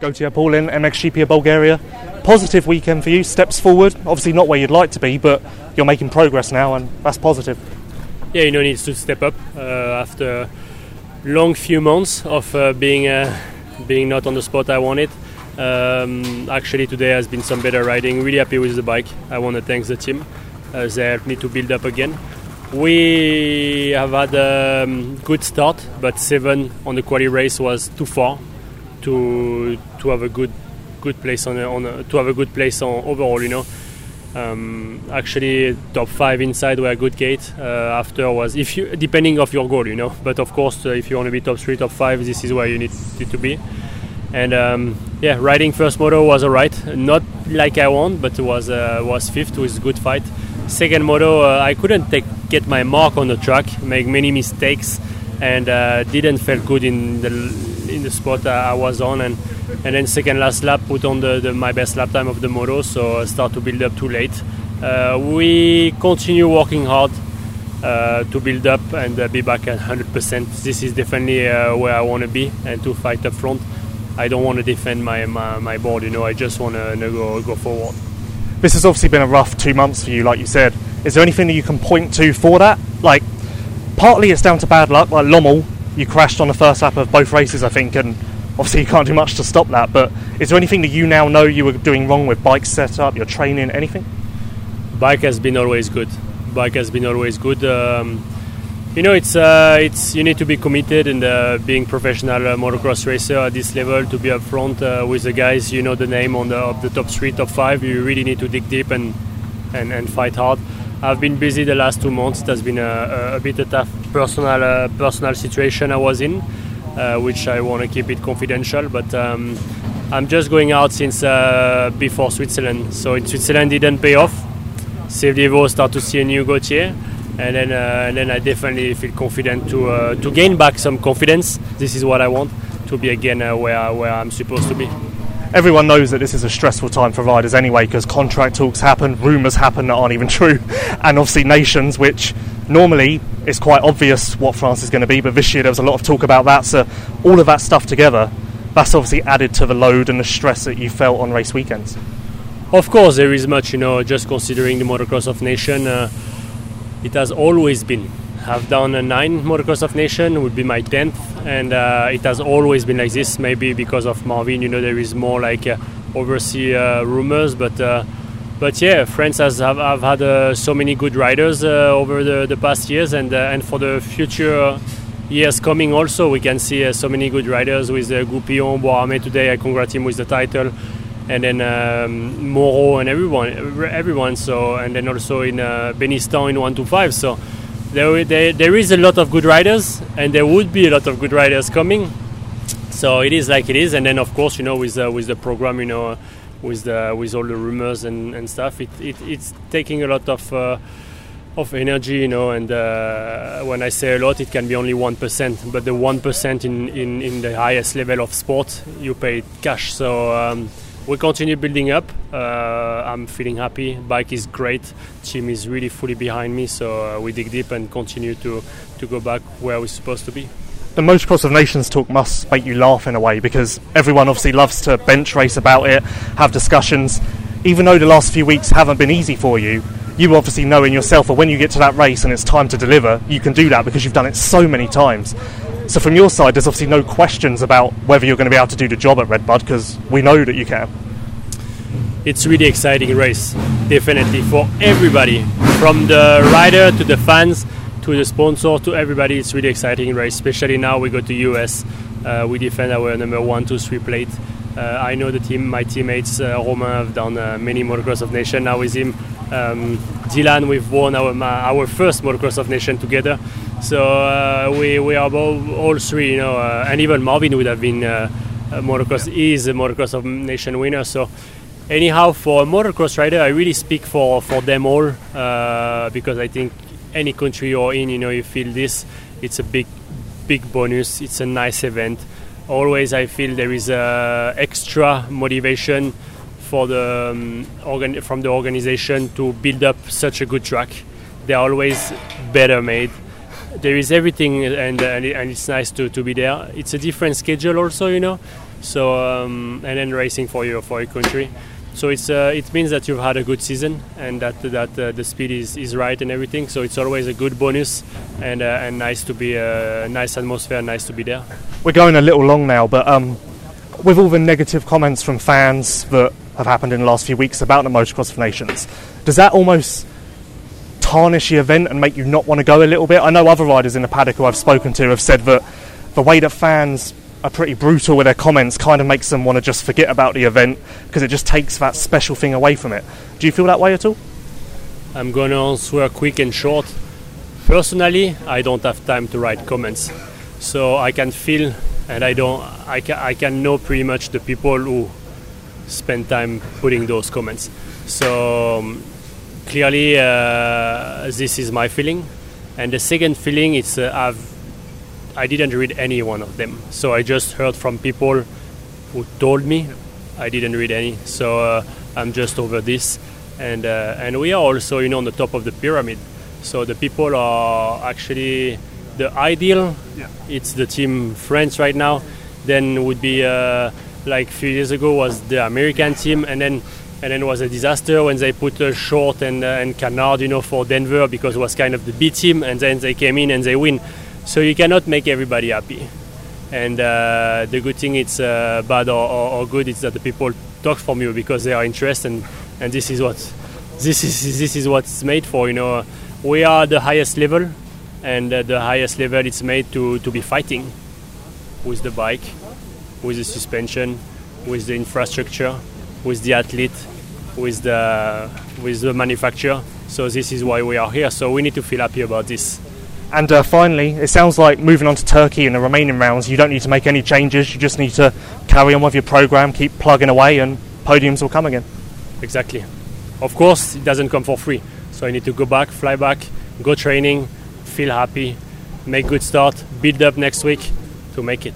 Gautier Paulin, MXGP of Bulgaria. Positive weekend for you, steps forward. Obviously, not where you'd like to be, but you're making progress now, and that's positive. Yeah, you know, needs to step up uh, after long few months of uh, being uh, being not on the spot I wanted. Um, actually, today has been some better riding. Really happy with the bike. I want to thank the team. Uh, they helped me to build up again. We have had a um, good start, but seven on the quali race was too far to to have a good good place on, on to have a good place on overall. You know, um, actually top five inside were a good gate. Uh, after was if you depending of your goal, you know. But of course, uh, if you want to be top three, top five, this is where you need to be. And um, yeah, riding first moto was alright. Not like I want, but it was uh, was fifth with good fight. Second moto, uh, I couldn't take, get my mark on the track, make many mistakes, and uh, didn't feel good in the in the spot I was on. And and then second last lap, put on the, the my best lap time of the moto, so I start to build up too late. Uh, we continue working hard uh, to build up and uh, be back at 100%. This is definitely uh, where I want to be and to fight up front. I don't want to defend my, my, my board, you know, I just want to go, go forward. This has obviously been a rough two months for you, like you said. Is there anything that you can point to for that? Like, partly it's down to bad luck, like Lommel, you crashed on the first lap of both races, I think, and obviously you can't do much to stop that. But is there anything that you now know you were doing wrong with bike setup, your training, anything? Bike has been always good. Bike has been always good. Um, you know, it's uh, it's you need to be committed and uh, being professional uh, motocross racer at this level to be up front uh, with the guys. You know the name on the of the top three, top five. You really need to dig deep and and, and fight hard. I've been busy the last two months. It has been a, a, bit of a tough personal uh, personal situation I was in, uh, which I want to keep it confidential. But um, I'm just going out since before Switzerland. So in Switzerland, it didn't pay off. Sevlievo start to see a new Gautier and then uh, and then I definitely feel confident to uh, to gain back some confidence. This is what I want to be again uh, where where I'm supposed to be. Everyone knows that this is a stressful time for riders anyway, because contract talks happen, rumours happen that aren't even true, and obviously nations, which normally it's quite obvious what France is going to be, but this year there was a lot of talk about that. So all of that stuff together, that's obviously added to the load and the stress that you felt on race weekends. Of course, there is much, you know, just considering the motocross of nation. Uh, it has always been. I've done a nine motocross of nation, would be my tenth, and uh, it has always been like this. Maybe because of Marvin, you know, there is more like uh, overseas uh, rumors, but uh, but yeah, France has have, have had uh, so many good riders over the, the past years, and and for the future years coming also, we can see so many good riders with uh, Goupillon, Boisramé today. I congratulate him with the title and then um, Moreau and everyone, everyone. So and then also in Benistant in one two five. So there, there, there is a lot of good riders, and there would be a lot of good riders coming. So it is like it is, and then of course you know with uh, with the program, you know, with the with all the rumors and, and stuff, it, it it's taking a lot of. Uh, of energy, you know, and uh, when I say a lot, it can be only one percent. But the one percent in, in, in the highest level of sport, you pay cash. So um, we continue building up. Uh, I'm feeling happy. Bike is great. Team is really fully behind me. So uh, we dig deep and continue to to go back where we're supposed to be. The Motocross of Nations talk must make you laugh in a way because everyone obviously loves to bench race about it, have discussions. Even though the last few weeks haven't been easy for you, you obviously know in yourself that when you get to that race and it's time to deliver, you can do that because you've done it so many times. So from your side, there's obviously no questions about whether you're going to be able to do the job at Redbud because we know that you can. It's a really exciting race, definitely for everybody, from the rider to the fans to the sponsor to everybody. It's really exciting race, especially now we go to US. Uh, we defend our number one, two, three plate. Uh, I know the team, my teammates, uh, Romain have done uh, many motocross of nation. Now with him, um, Dylan, we've won our our first motocross of nation together. So uh, we we are all, all three, you know, uh, and even Marvin would have been uh, a motocross is a motocross of nation winner. So anyhow, for a motocross rider, I really speak for for them all because I think any country you're in, you know, you feel this. It's a big big bonus. It's a nice event always I feel there is a extra motivation for the um, organ- from the organization to build up such a good track. They're always better made. There is everything, and, and, and it's nice to, to be there. It's a different schedule, also, you know. So um, and then racing for your for your country. So it's uh, it means that you've had a good season and that that uh, the speed is, is right and everything. So it's always a good bonus and uh, and nice to be a uh, nice atmosphere, nice to be there. We're going a little long now, but um, with all the negative comments from fans that have happened in the last few weeks about the Motocross of Nations, does that almost tarnish the event and make you not want to go a little bit? I know other riders in the paddock who I've spoken to have said that the way that fans are pretty brutal with their comments kind of makes them want to just forget about the event because it just takes that special thing away from it. Do you feel that way at all? I'm going to answer quick and short. Personally, I don't have time to write comments, so I can feel and I don't. I can I can know pretty much the people who spend time putting those comments. So um, clearly, uh, this is my feeling, and the second feeling is uh, I've I didn't read any one of them. So I just heard from people who told me. I didn't read any. So uh, I'm just over this. And, uh, and we are also, you know, on the top of the pyramid. So the people are actually the ideal. Yeah. It's the team France right now. Then would be uh, like a few years ago was the American team, and then and then it was a disaster when they put a Short and uh, and Canard, you know, for Denver because it was kind of the B team, and then they came in and they win. So you cannot make everybody happy. And uh, the good thing it's uh, bad or, or, or, good is that the people talk from you because they are interested, and, and this is what this is this is what's made for. You know, we are the highest level, and uh, the highest level it's made to, to be fighting with the bike, with the suspension, with the infrastructure, with the athlete, with the with the manufacturer. So this is why we are here. So we need to feel happy about this. And uh, finally, it sounds like moving on to Turkey in the remaining rounds, you don't need to make any changes. You just need to carry on with your program, keep plugging away, and podiums will come again. Exactly. Of course, it doesn't come for free. So I need to go back, fly back, go training, feel happy, make good start, build up next week to make it.